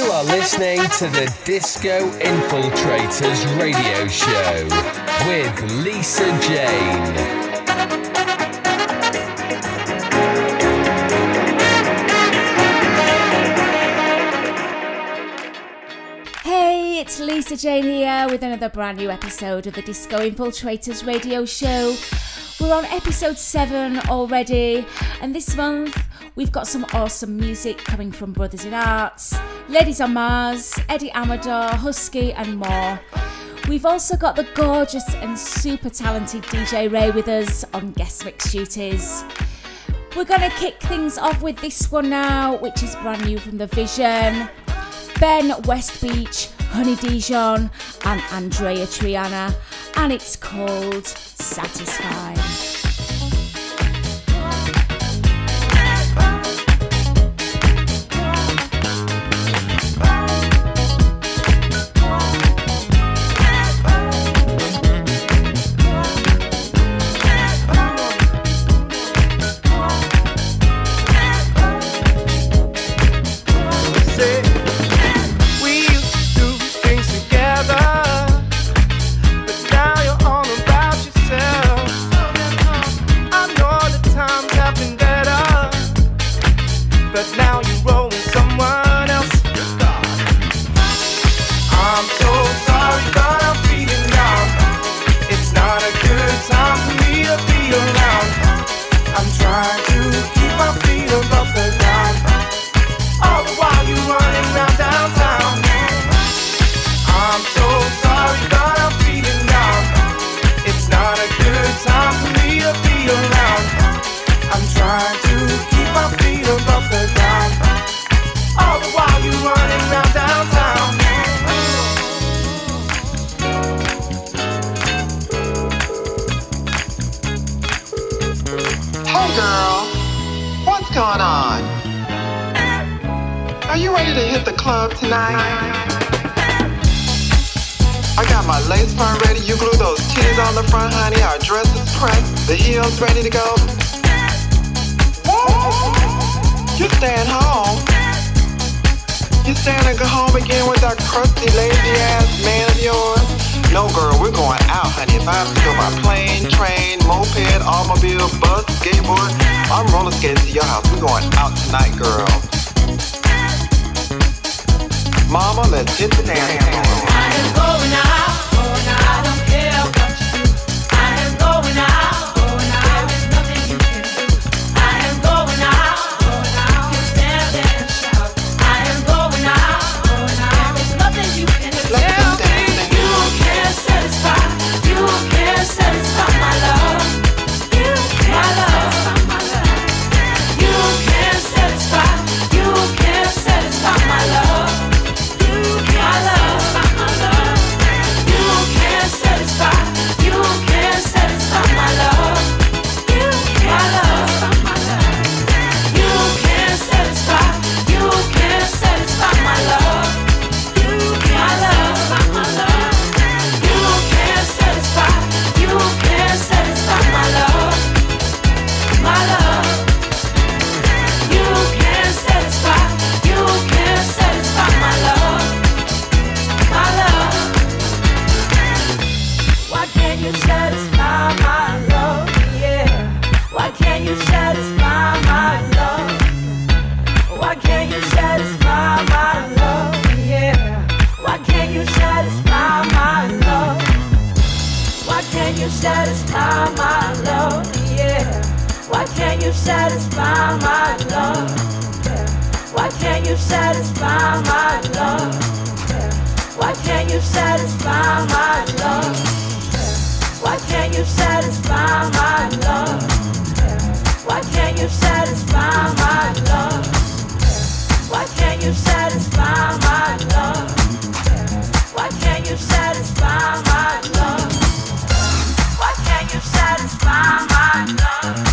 You are listening to the Disco Infiltrators radio show with Lisa Jane. Hey, it's Lisa Jane here with another brand new episode of the Disco Infiltrators radio show. We're on episode 7 already, and this month we've got some awesome music coming from Brothers in Arts, Ladies on Mars, Eddie Amador, Husky, and more. We've also got the gorgeous and super talented DJ Ray with us on guest mix duties. We're going to kick things off with this one now, which is brand new from The Vision. Ben Westbeech, Honey Dijon, and Andreya Triana, and it's called Satisfied. satisfy my love? Yeah. Why can't you satisfy my love? Yeah. Why can't you satisfy my love? Yeah. Why can't you satisfy my love? Yeah. Why can't you satisfy my love? Yeah. Why can't you satisfy my love? Yeah. Why can't you satisfy my love? Yeah. Why can't you satisfy my love? By my love.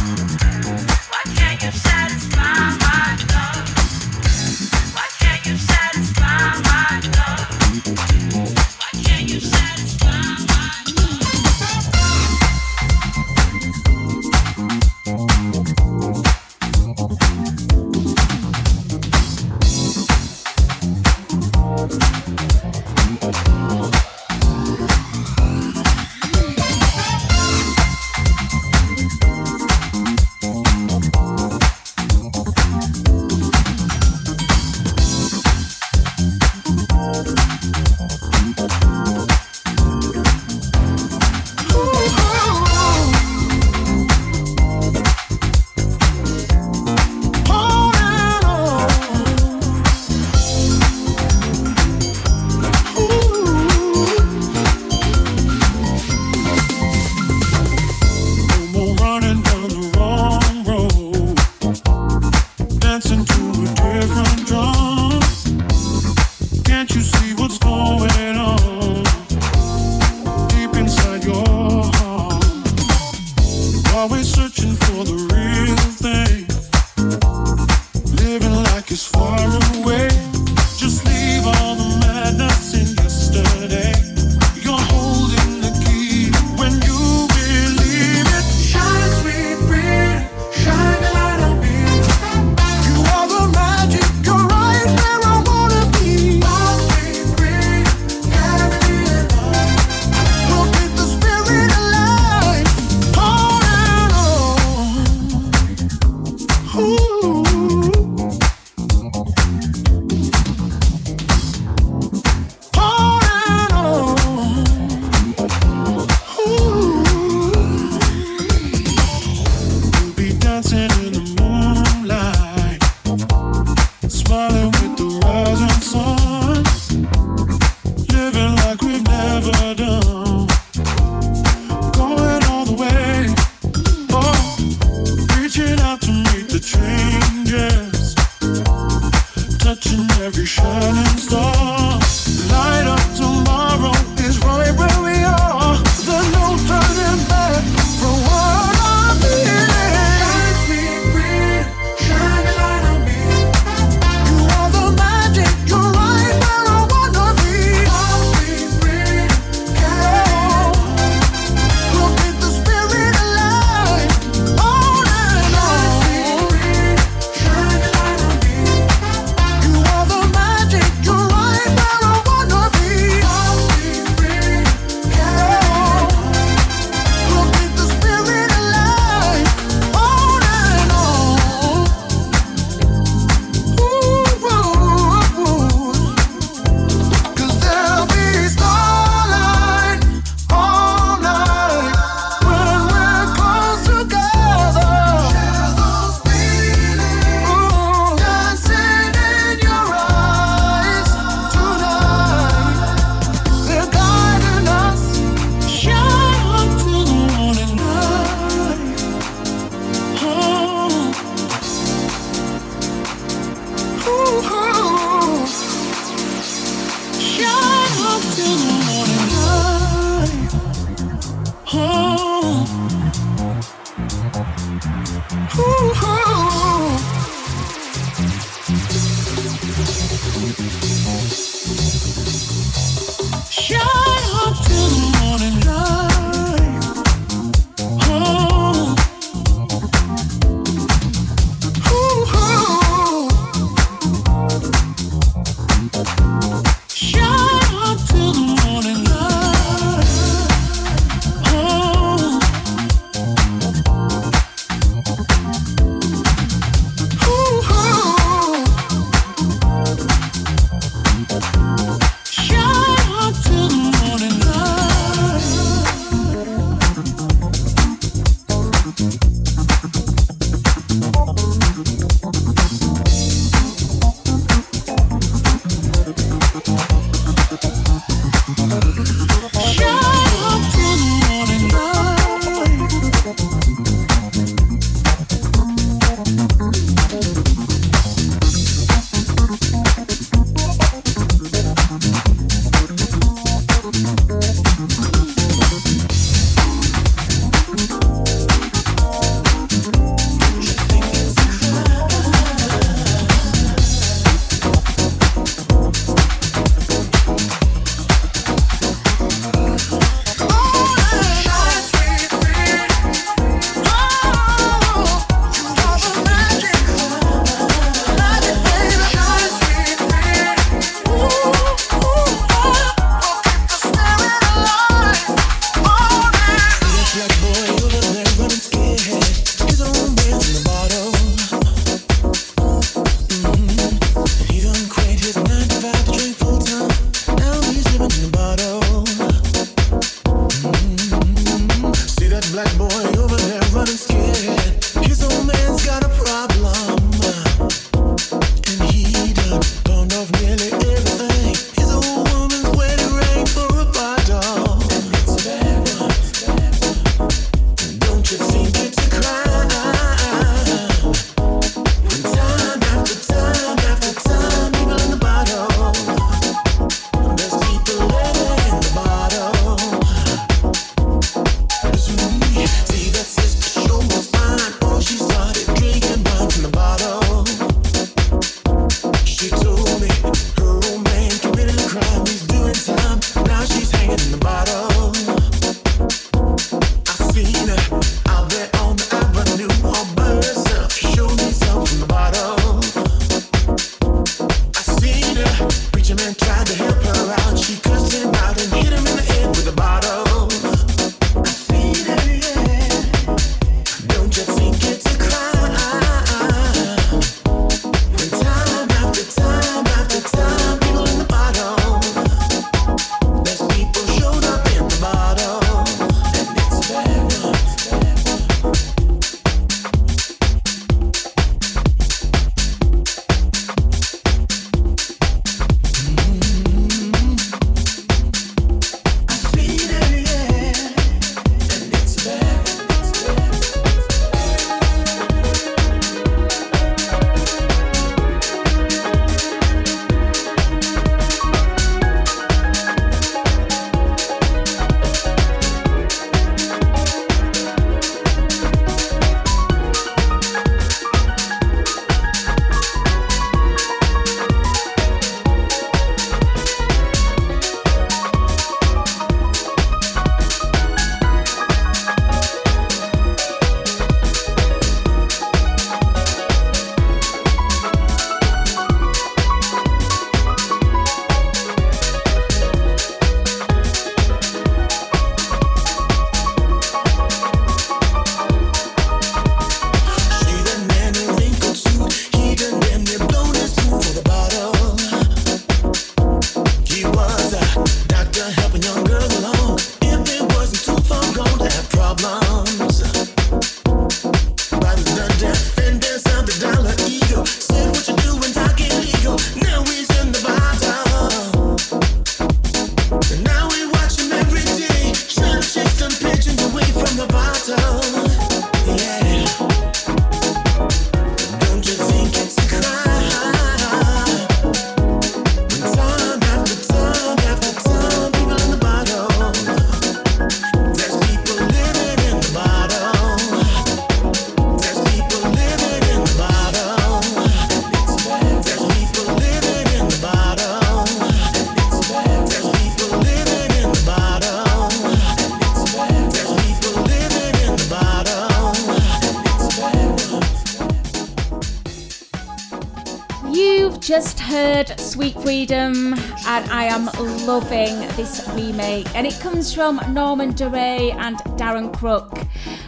Freedom, and I am loving this remake. And it comes from Norman Doray and Darren Crook,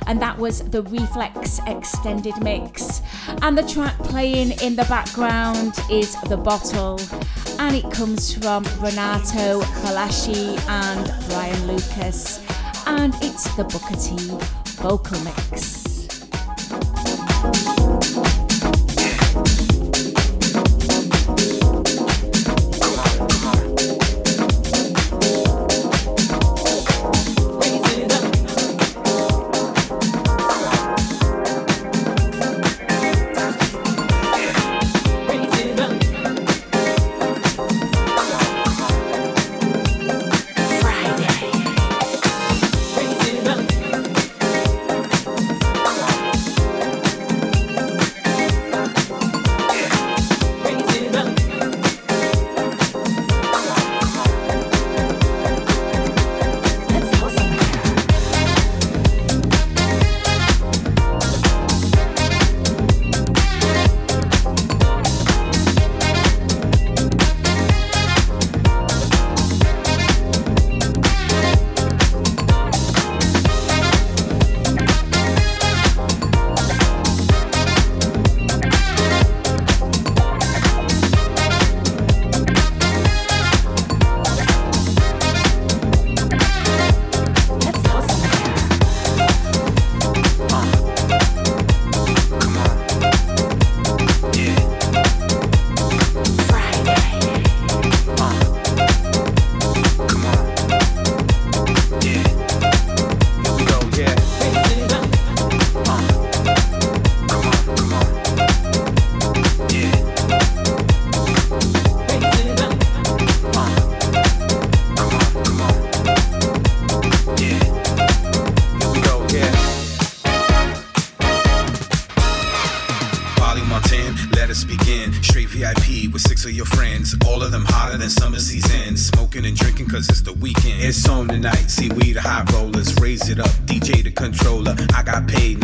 and that was the Reflex extended mix. And the track playing in the background is The Bottle, and it comes from Renato Falaschi and Brian Lucas, and it's the Booker T vocal mix.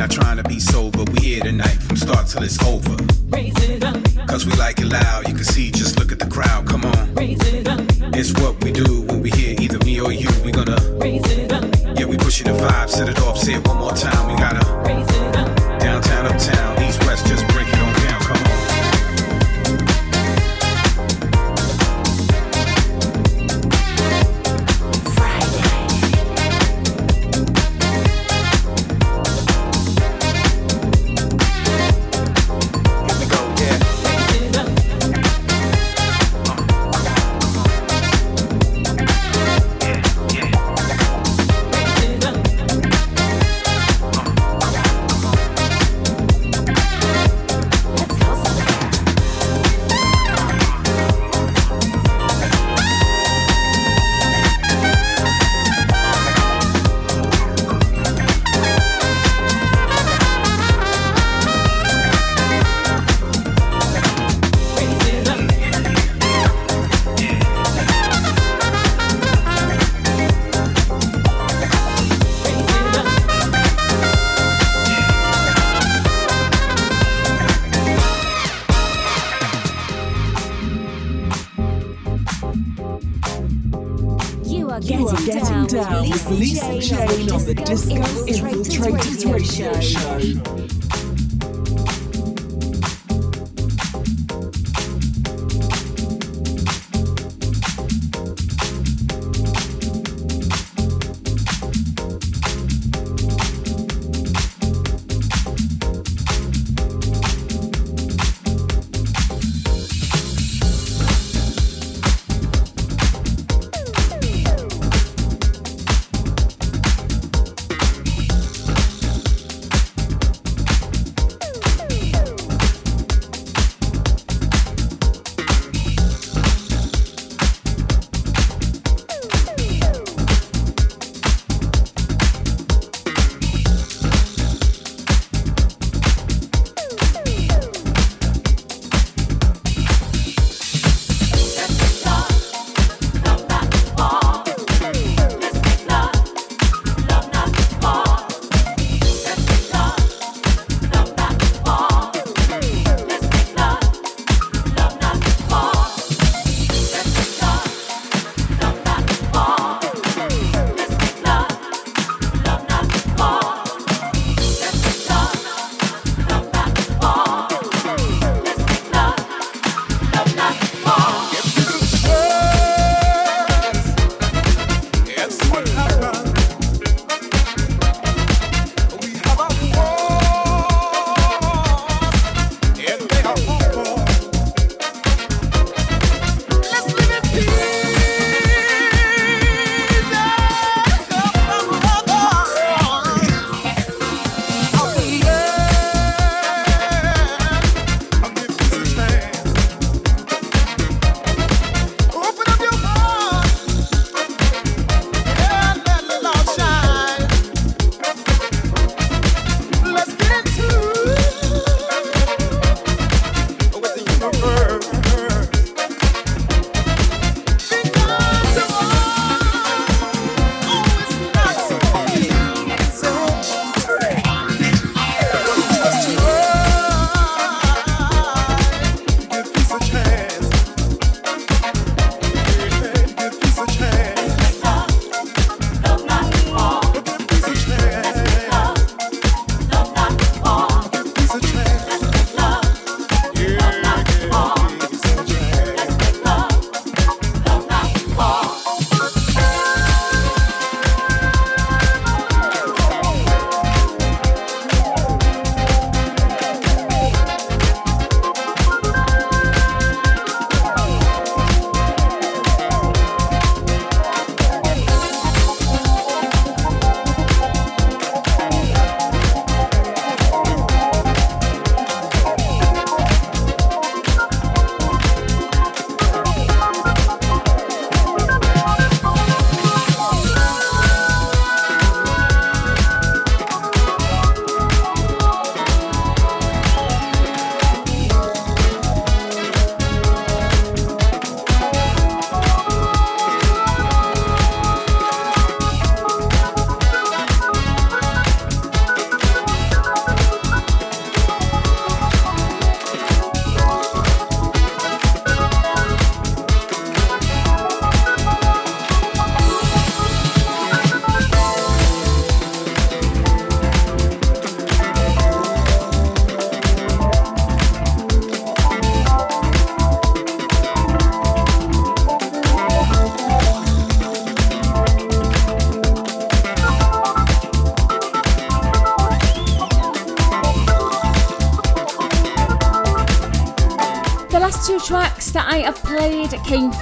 not trying to be sober. We here tonight from start till it's over. Raise it up. Cause we like it loud. You can see, just look at the crowd. Come on. Raise it up. It's what we do when we hear either me or you. We gonna raise it up. Yeah, we pushing the vibe, set it off, say it one more time. We gotta raise it up. Downtown, uptown, east, west, just bring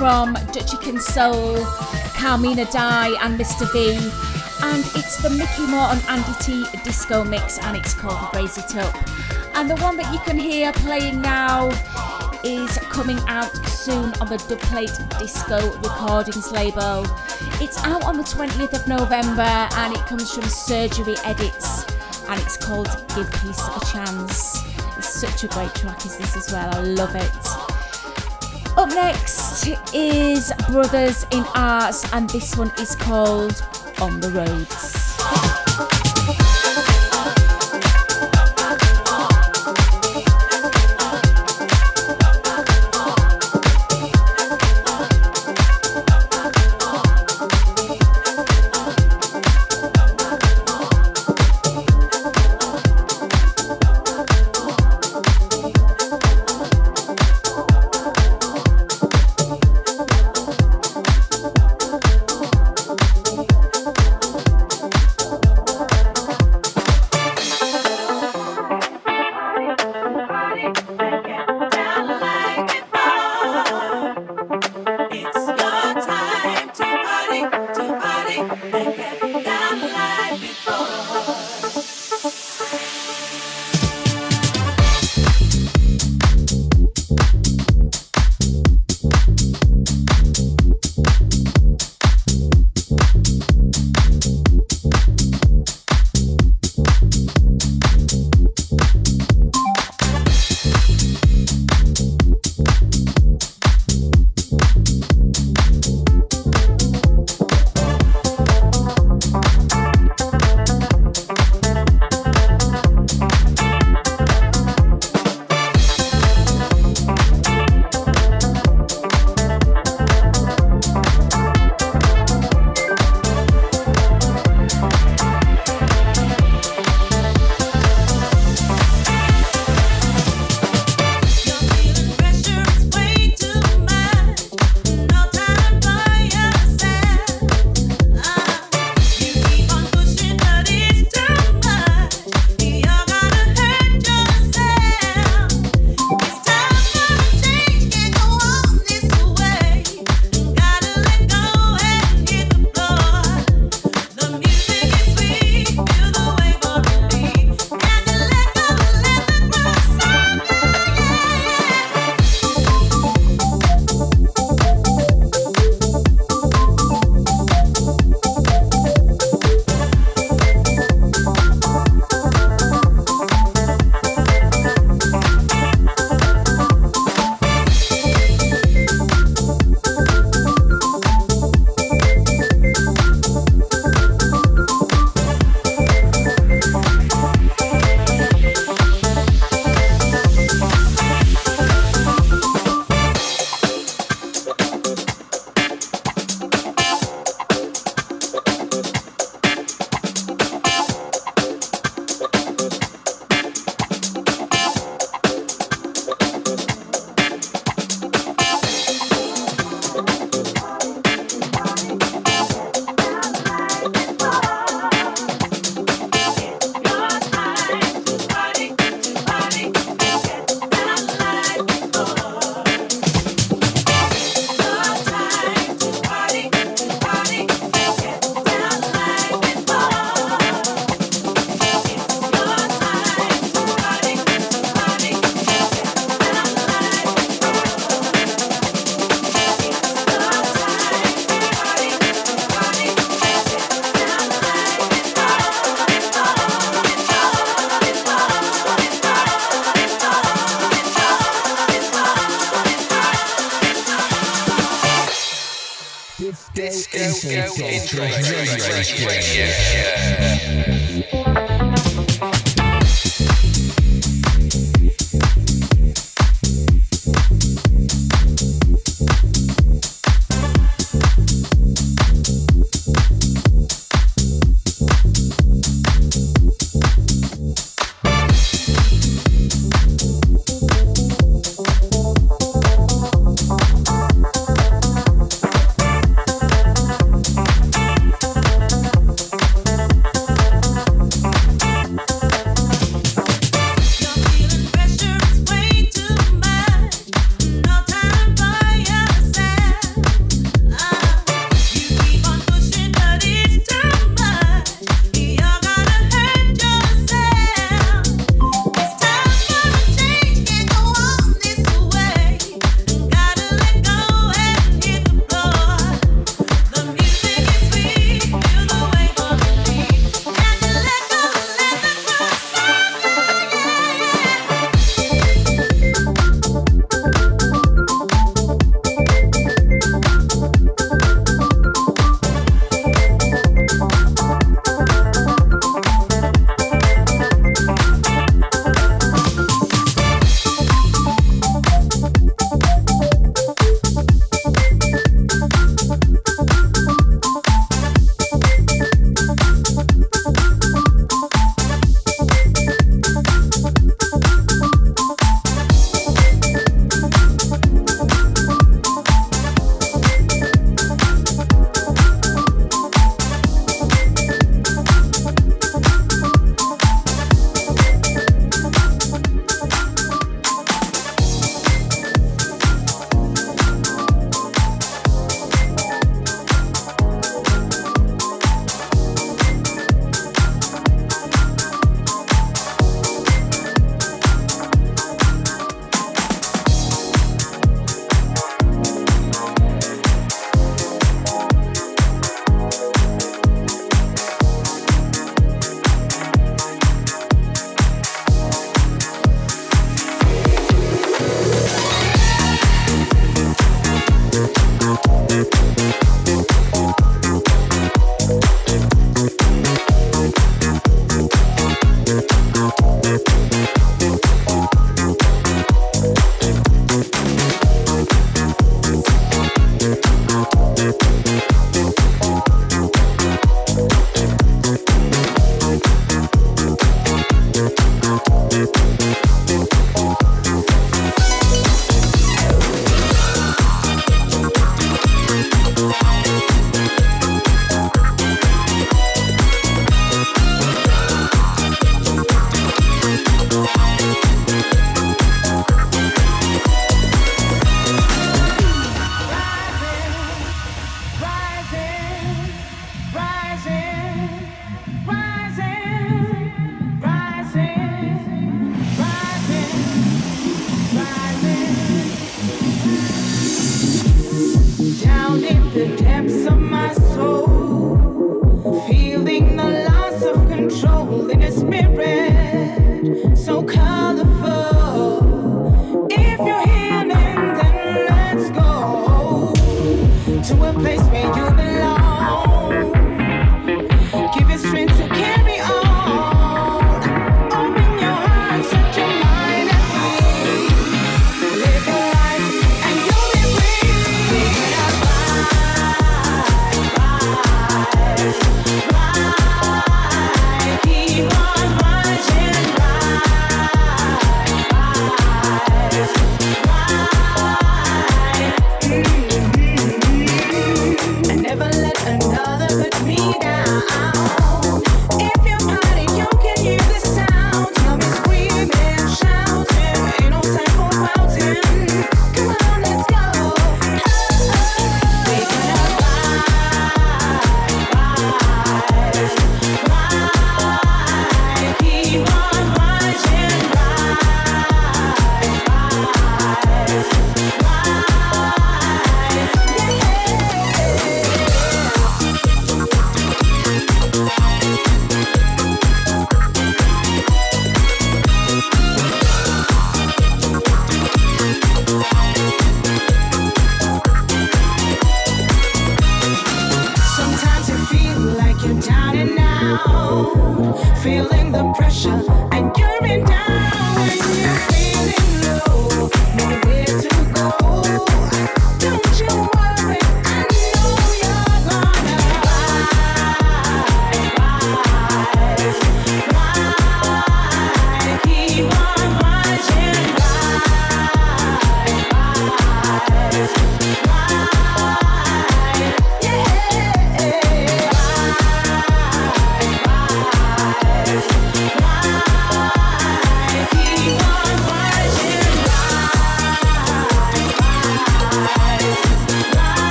from Dutchican Soul, Carmina Die, and Mr. V. And it's the Micky More and Andy Tee disco mix, and it's called Raise It Up. And the one that you can hear playing now is coming out soon on the Dubplate Disco Recordings label. It's out on the 20th of November and it comes from Surgery Edits and it's called Give Peace a Chance. It's such a great track is this as well. I love it. Up next is Brothers in Arts and this one is called On the Roads.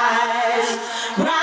rise, rise.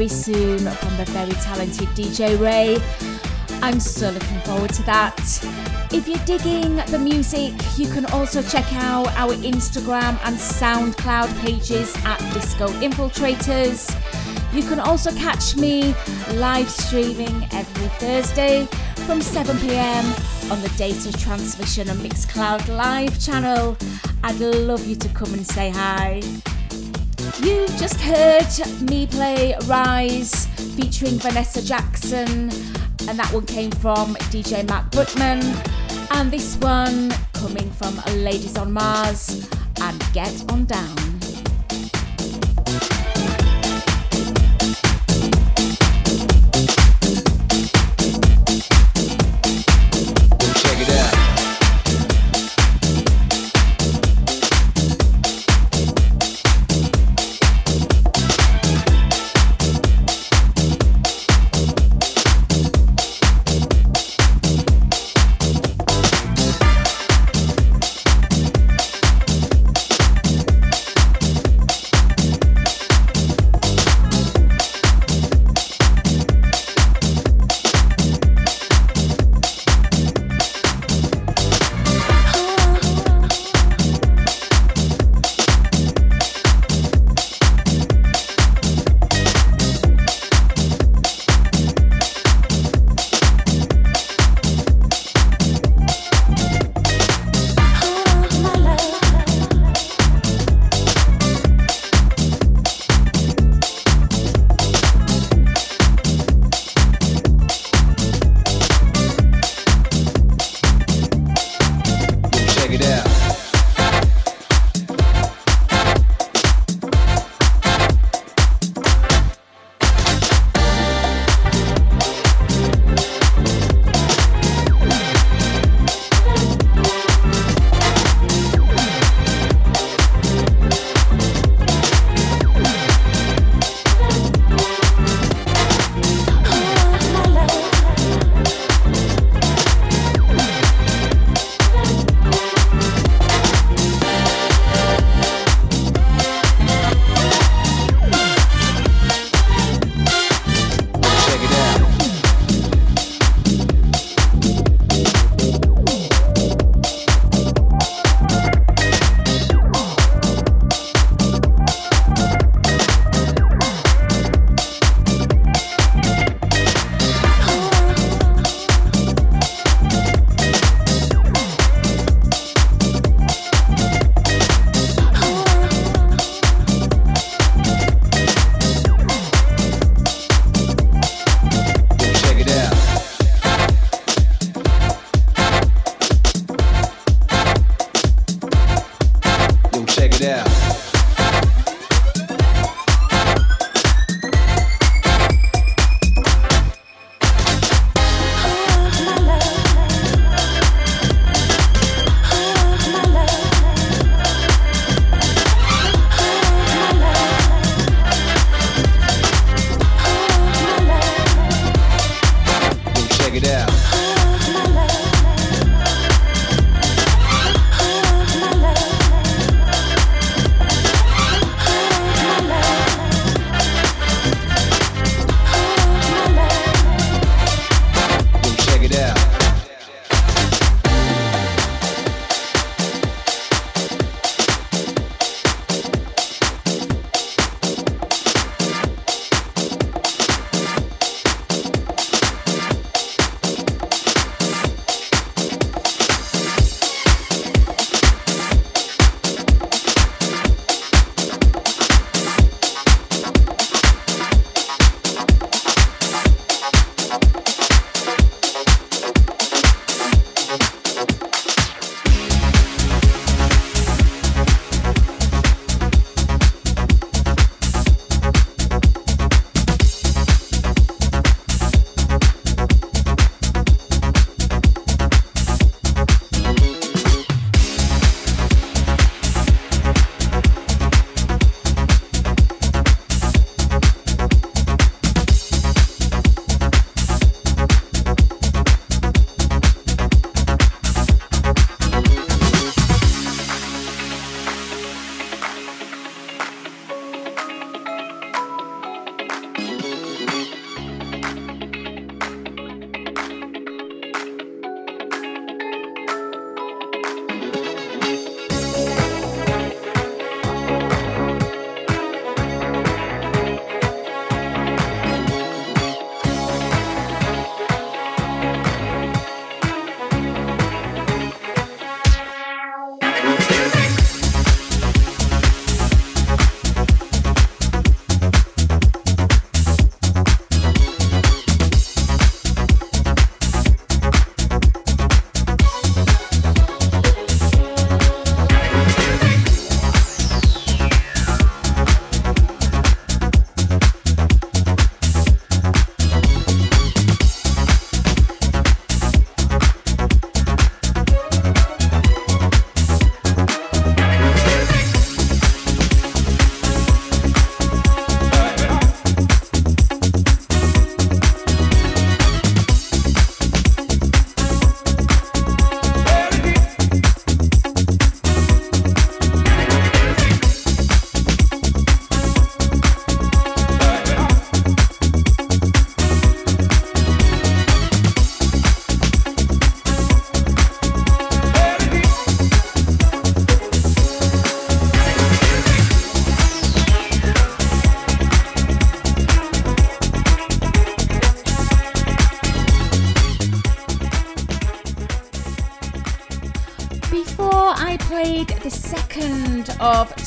Very soon from the very talented DJ Ray. I'm so looking forward to that. If you're digging the music, you can also check out our Instagram and SoundCloud pages at Disco Infiltrators. You can also catch me live streaming every Thursday from 7 pm on the Data Transmission and Mixcloud live channel. I'd love you to come and say hi. You just heard me play Rise featuring Vanessa Jackson, and that one came from DJ Matt Butman. And this one coming from Ladies on Mars and Get On Down.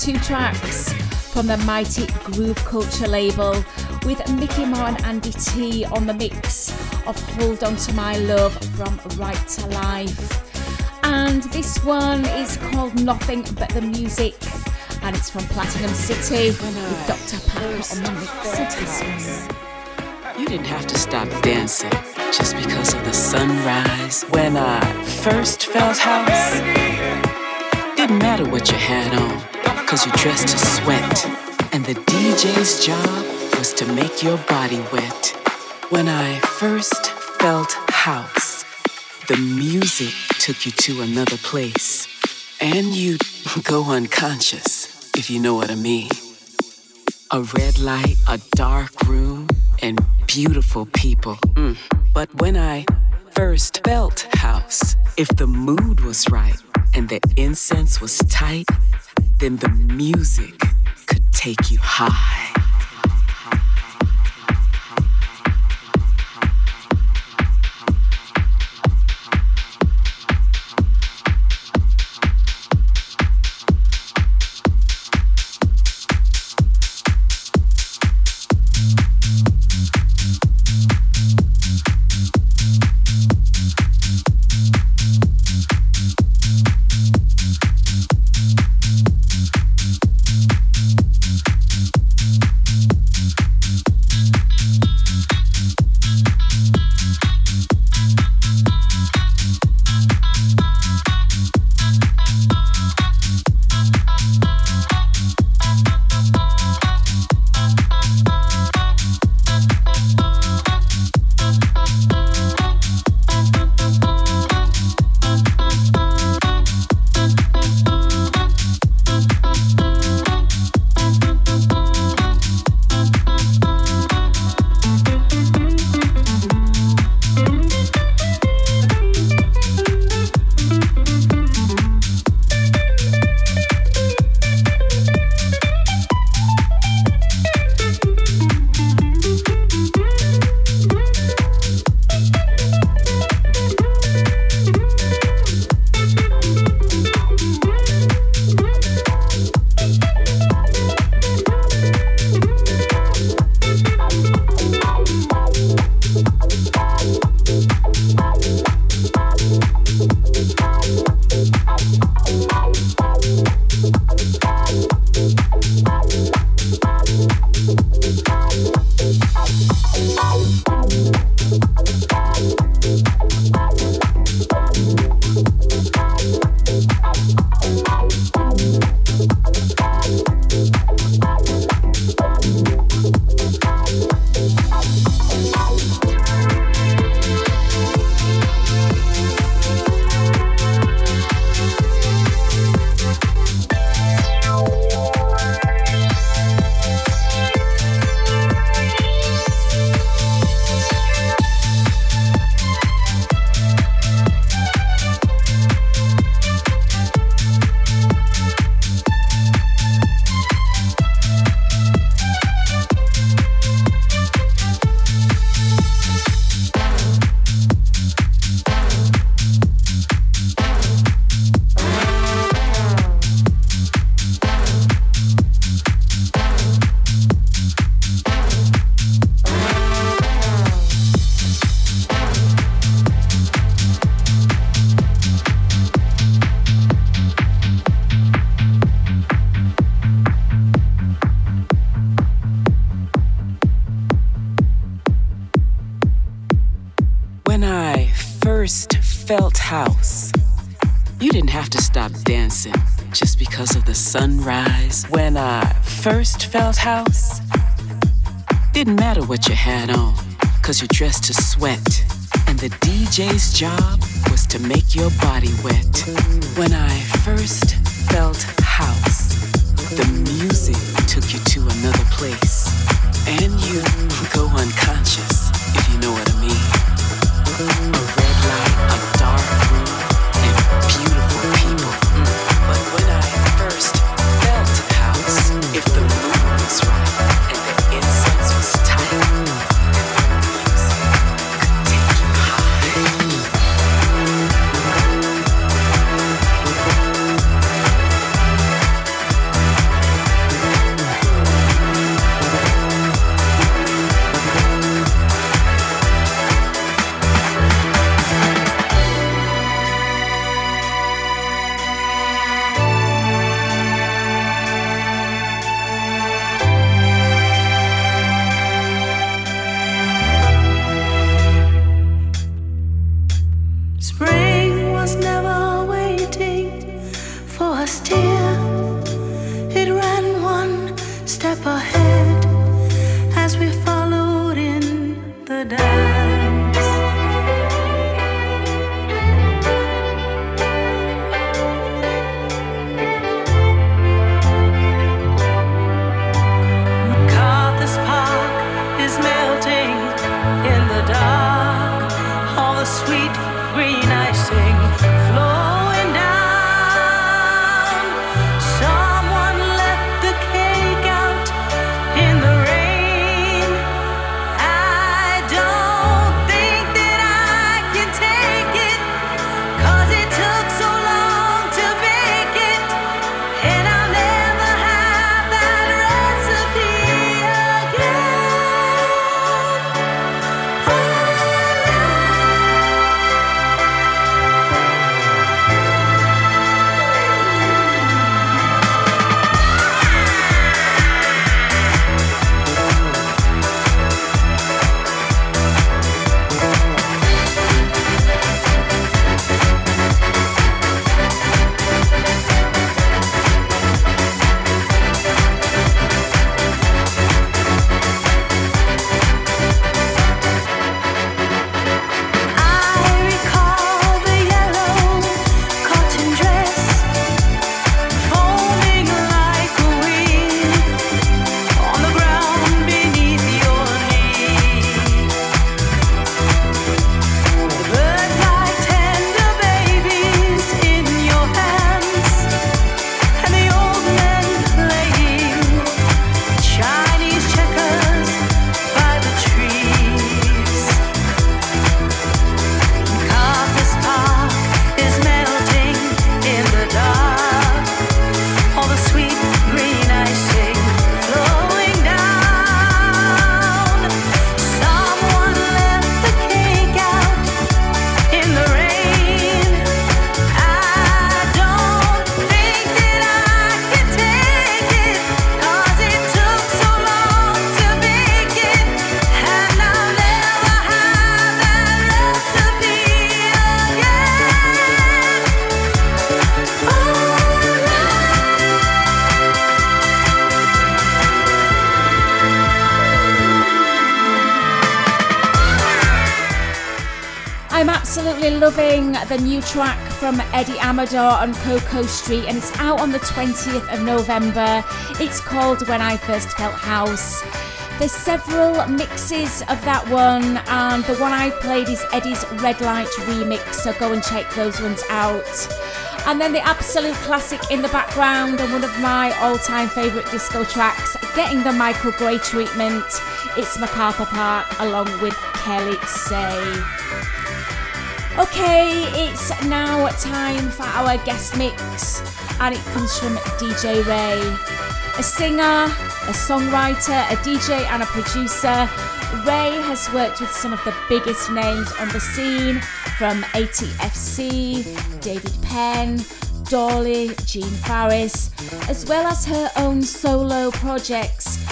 Two tracks from the mighty Groove Culture label with Micky More and Andy Tee on the mix of Hold On To My Love from Right To Life. And this one is called Nothing But The Music and it's from Platinum City with Dr. Packer on the mix. You didn't have to stop dancing just because of the sunrise when I first felt house. Didn't matter what you had on, cause you're dressed to sweat. And the DJ's job was to make your body wet. When I first felt house, the music took you to another place. And you'd go unconscious, if you know what I mean. A red light, a dark room, and beautiful people. Mm. But when I first felt house, if the mood was right and the incense was tight, then the music could take you high. The new track from Eddie Amador on Coco Street, and it's out on the 20th of November. It's called When I First Felt House. There's several mixes of that one, and the one I've played is Eddie's Red Light remix, so go and check those ones out. And then the absolute classic in the background, and one of my all time favourite disco tracks, getting the Michael Gray treatment. It's MacArthur Park along with Kelly Say. Okay, it's now time for our guest mix, and it comes from DJ Ray. A singer, a songwriter, a DJ, and a producer, Ray has worked with some of the biggest names on the scene from ATFC, David Penn, Dolly, Gene Farris, as well as her own solo projects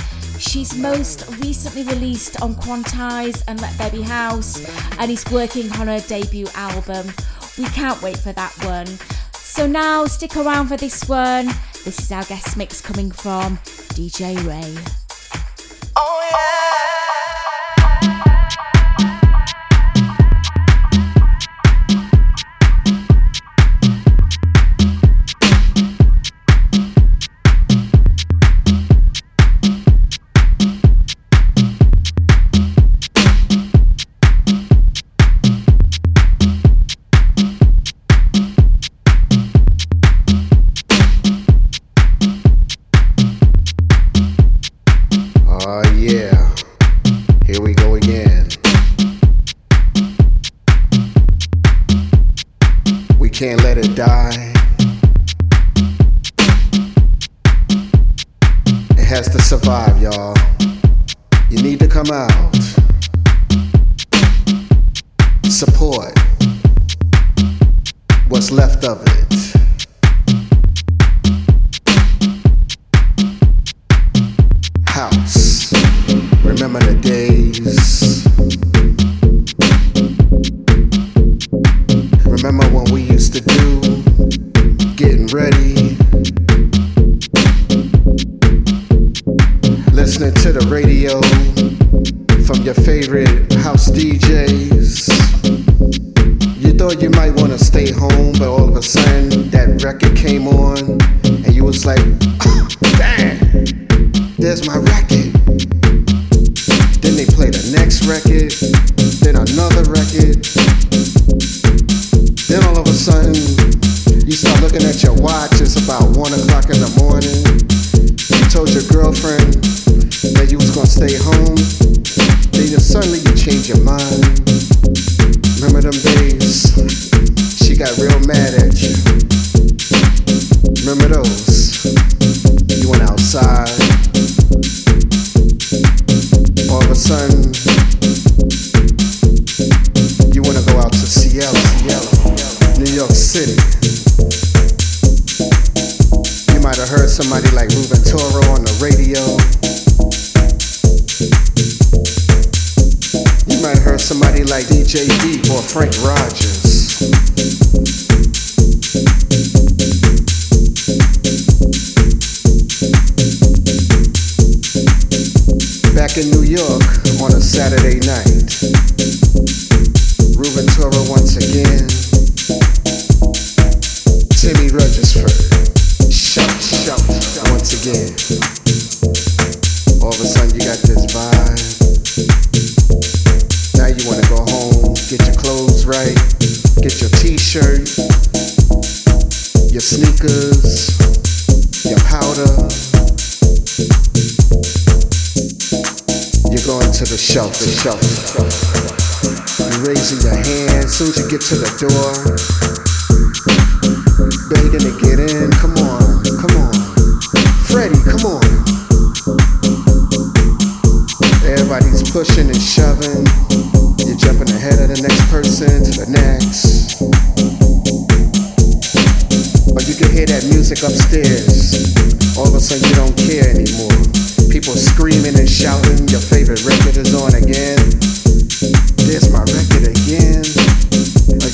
She's most recently released on Quantize and Let Be House and is working on her debut album. We can't wait for that one. So now stick around for this one. This is our guest mix coming from DJ Ray. Oh yeah.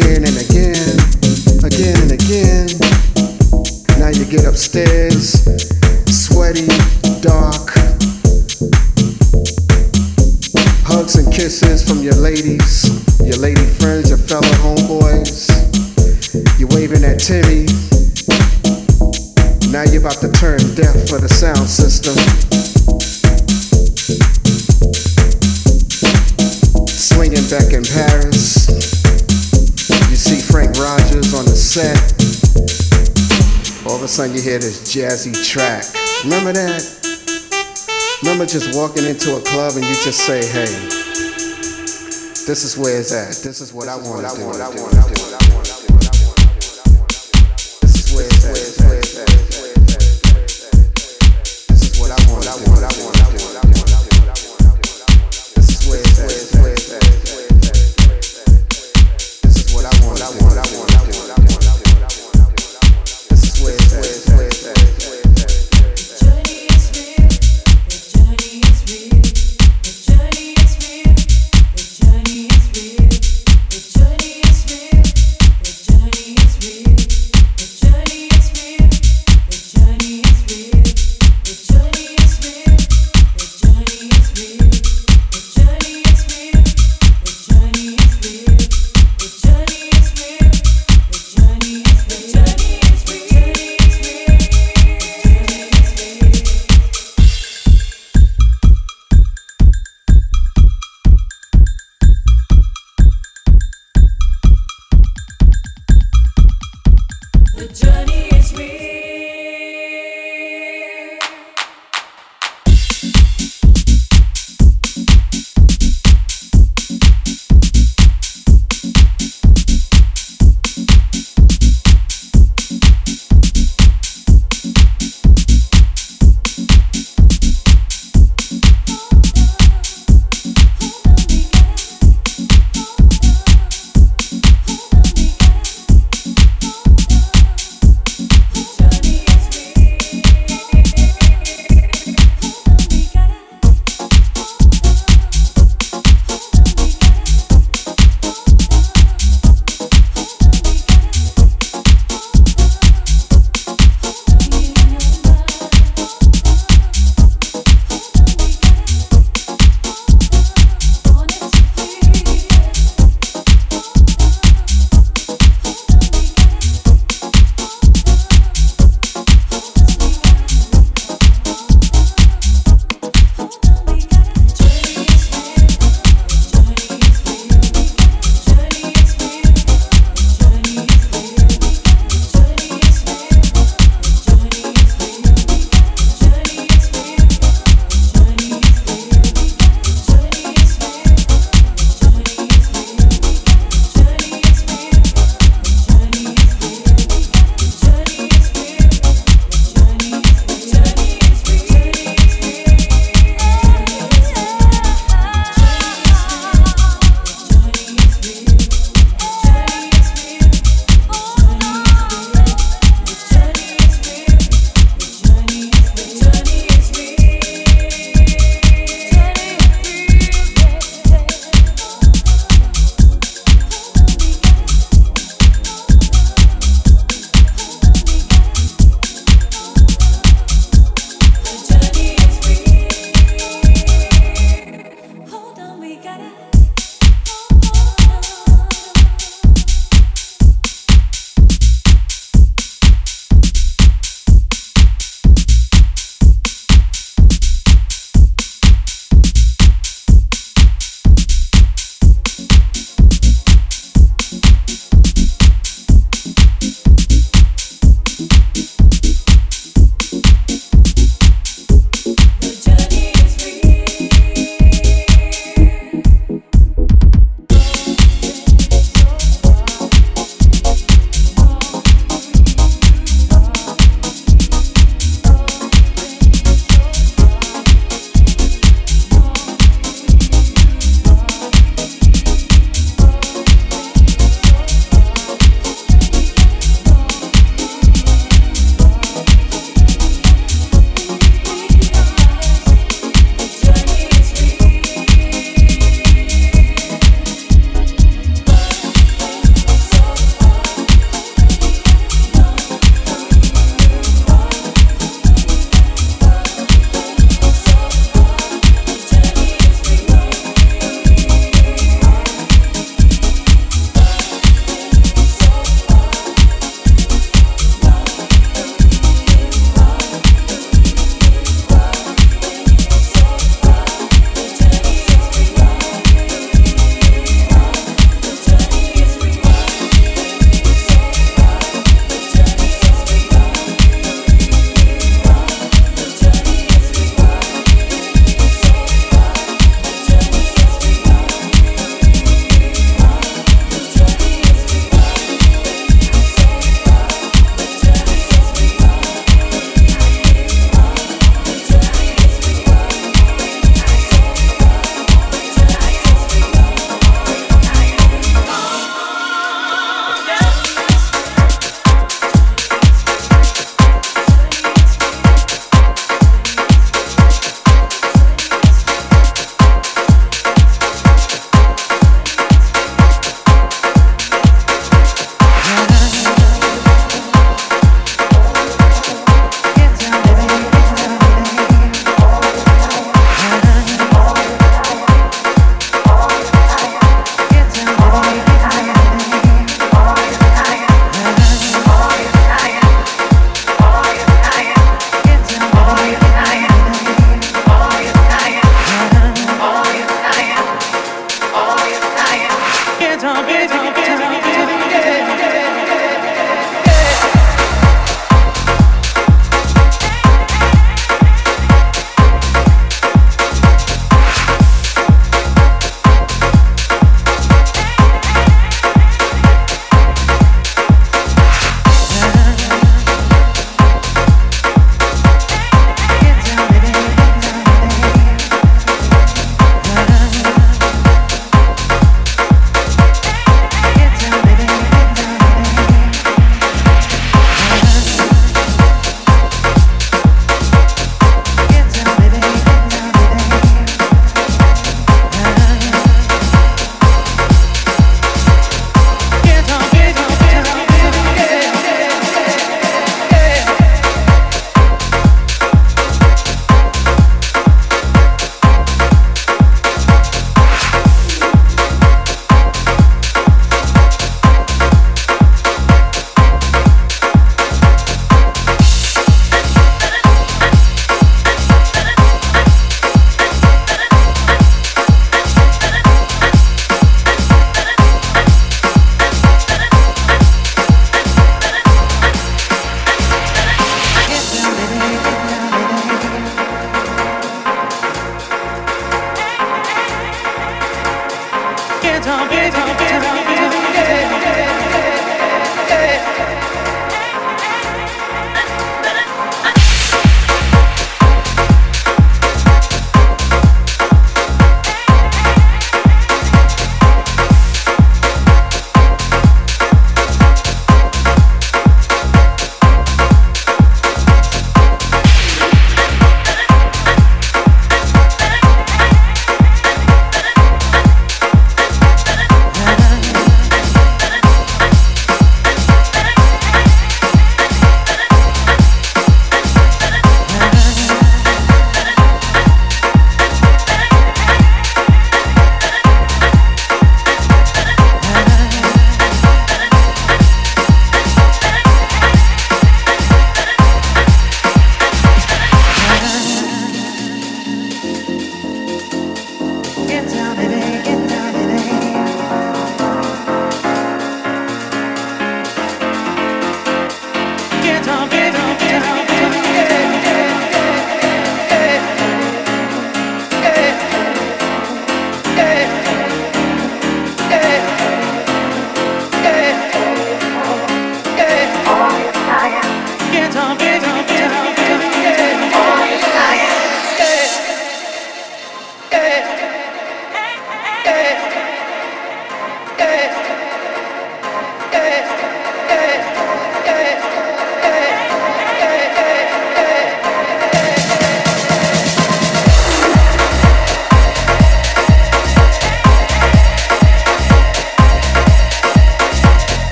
tiene Sudden you hear this jazzy track. Remember that? Remember just walking into a club and you just say, hey, this is where it's at. This is what I want to do.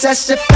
Testify.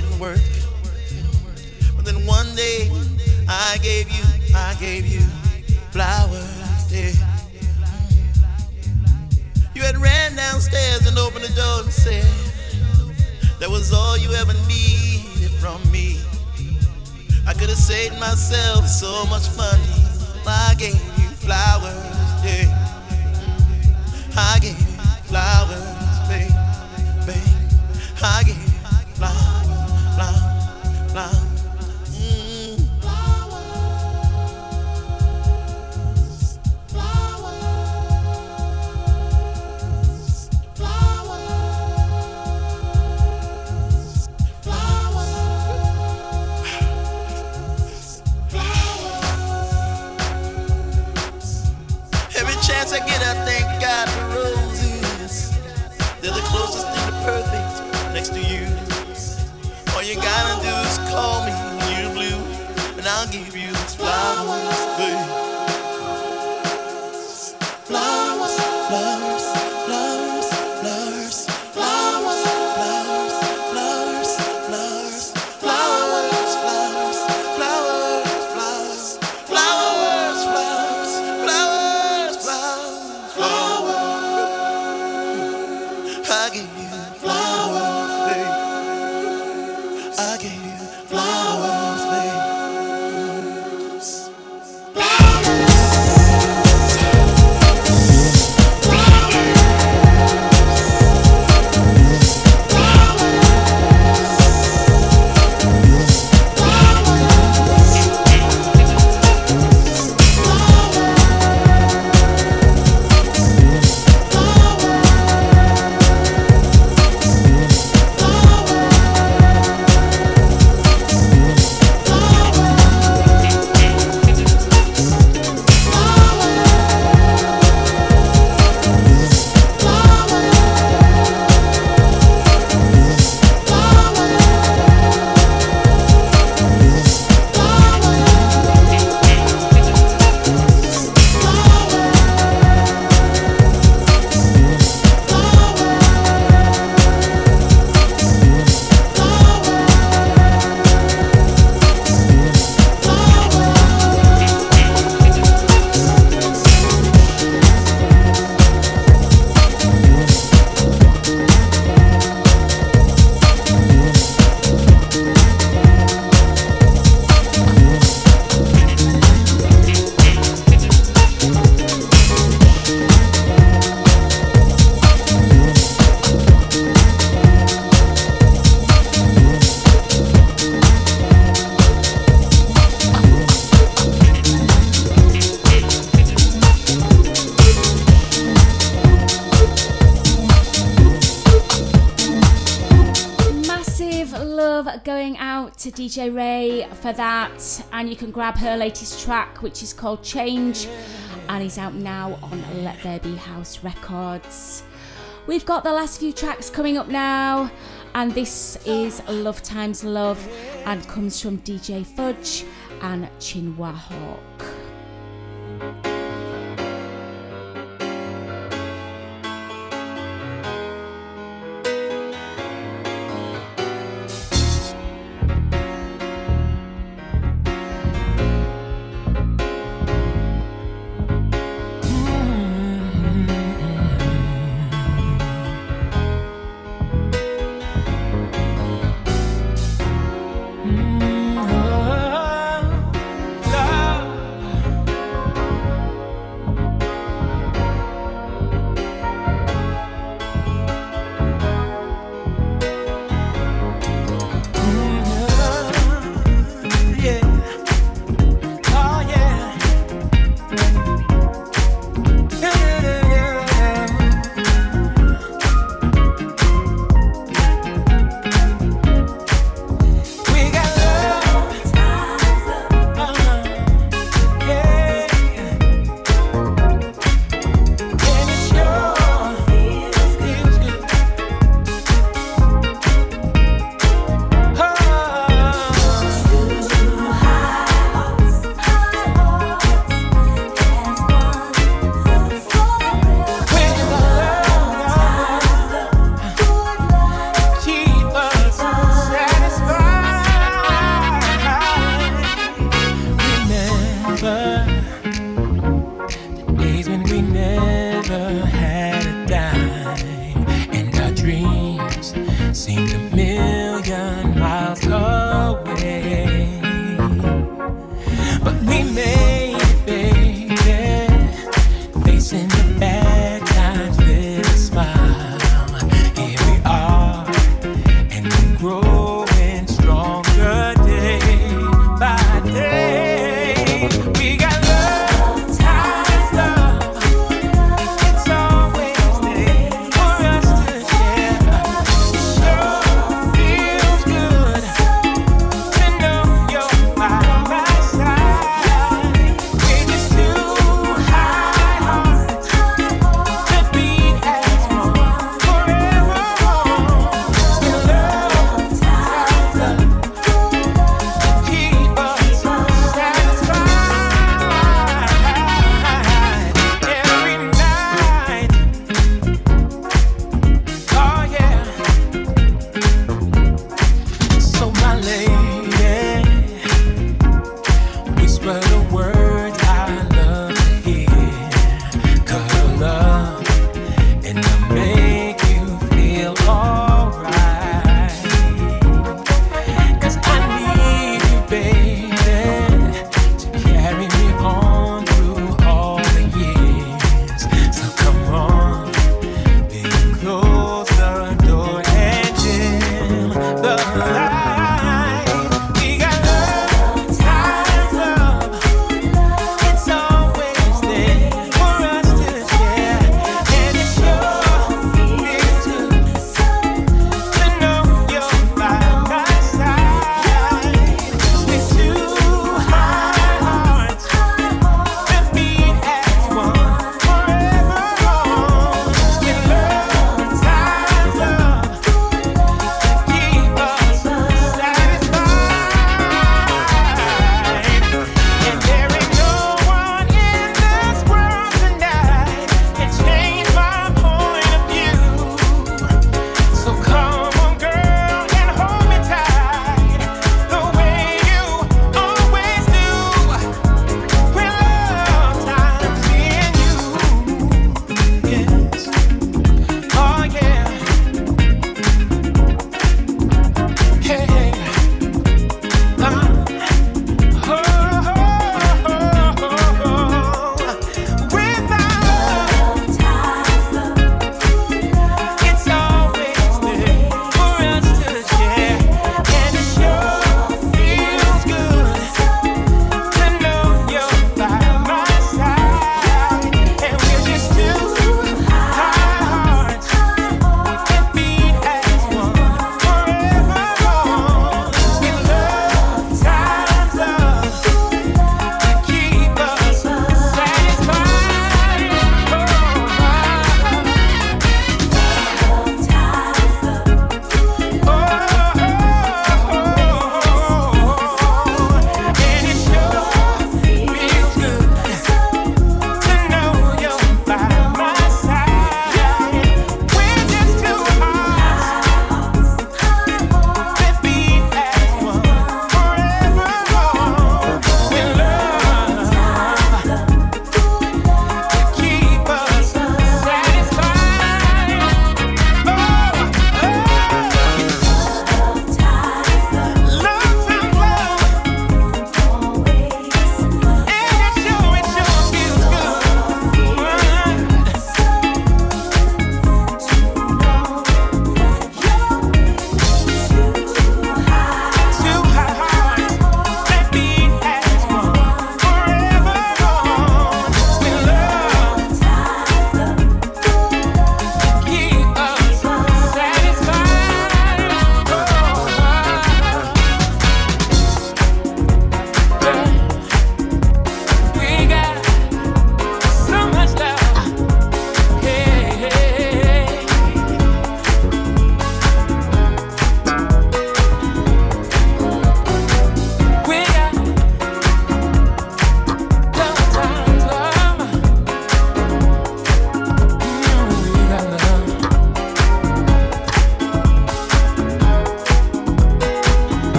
Didn't work. But then one day, I gave you, I gave you flowers. Yeah. You had ran downstairs and opened the door and said, That was all you ever needed from me. I could have saved myself so much money. I gave you flowers, yeah. I gave you flowers, babe, babe. I gave flowers, flowers, DJ Ray for that, and you can grab her latest track, which is called Change, and is out now on Let There Be House Records. We've got the last few tracks coming up now, and this is Love Times Love and comes from DJ Fudge and Chinua Hawk.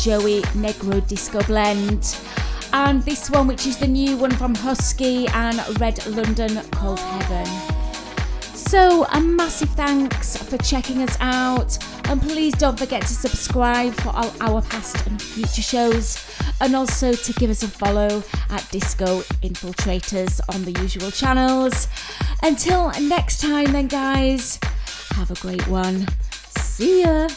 Joey Negro Disco Blend. And this one, which is the new one from Husky and Red London called Heaven. So, a massive thanks for checking us out, and please don't forget to subscribe for all our past and future shows, and also to give us a follow at Disco Infiltrators on the usual channels. Until next time, then, guys, have a great one. See ya.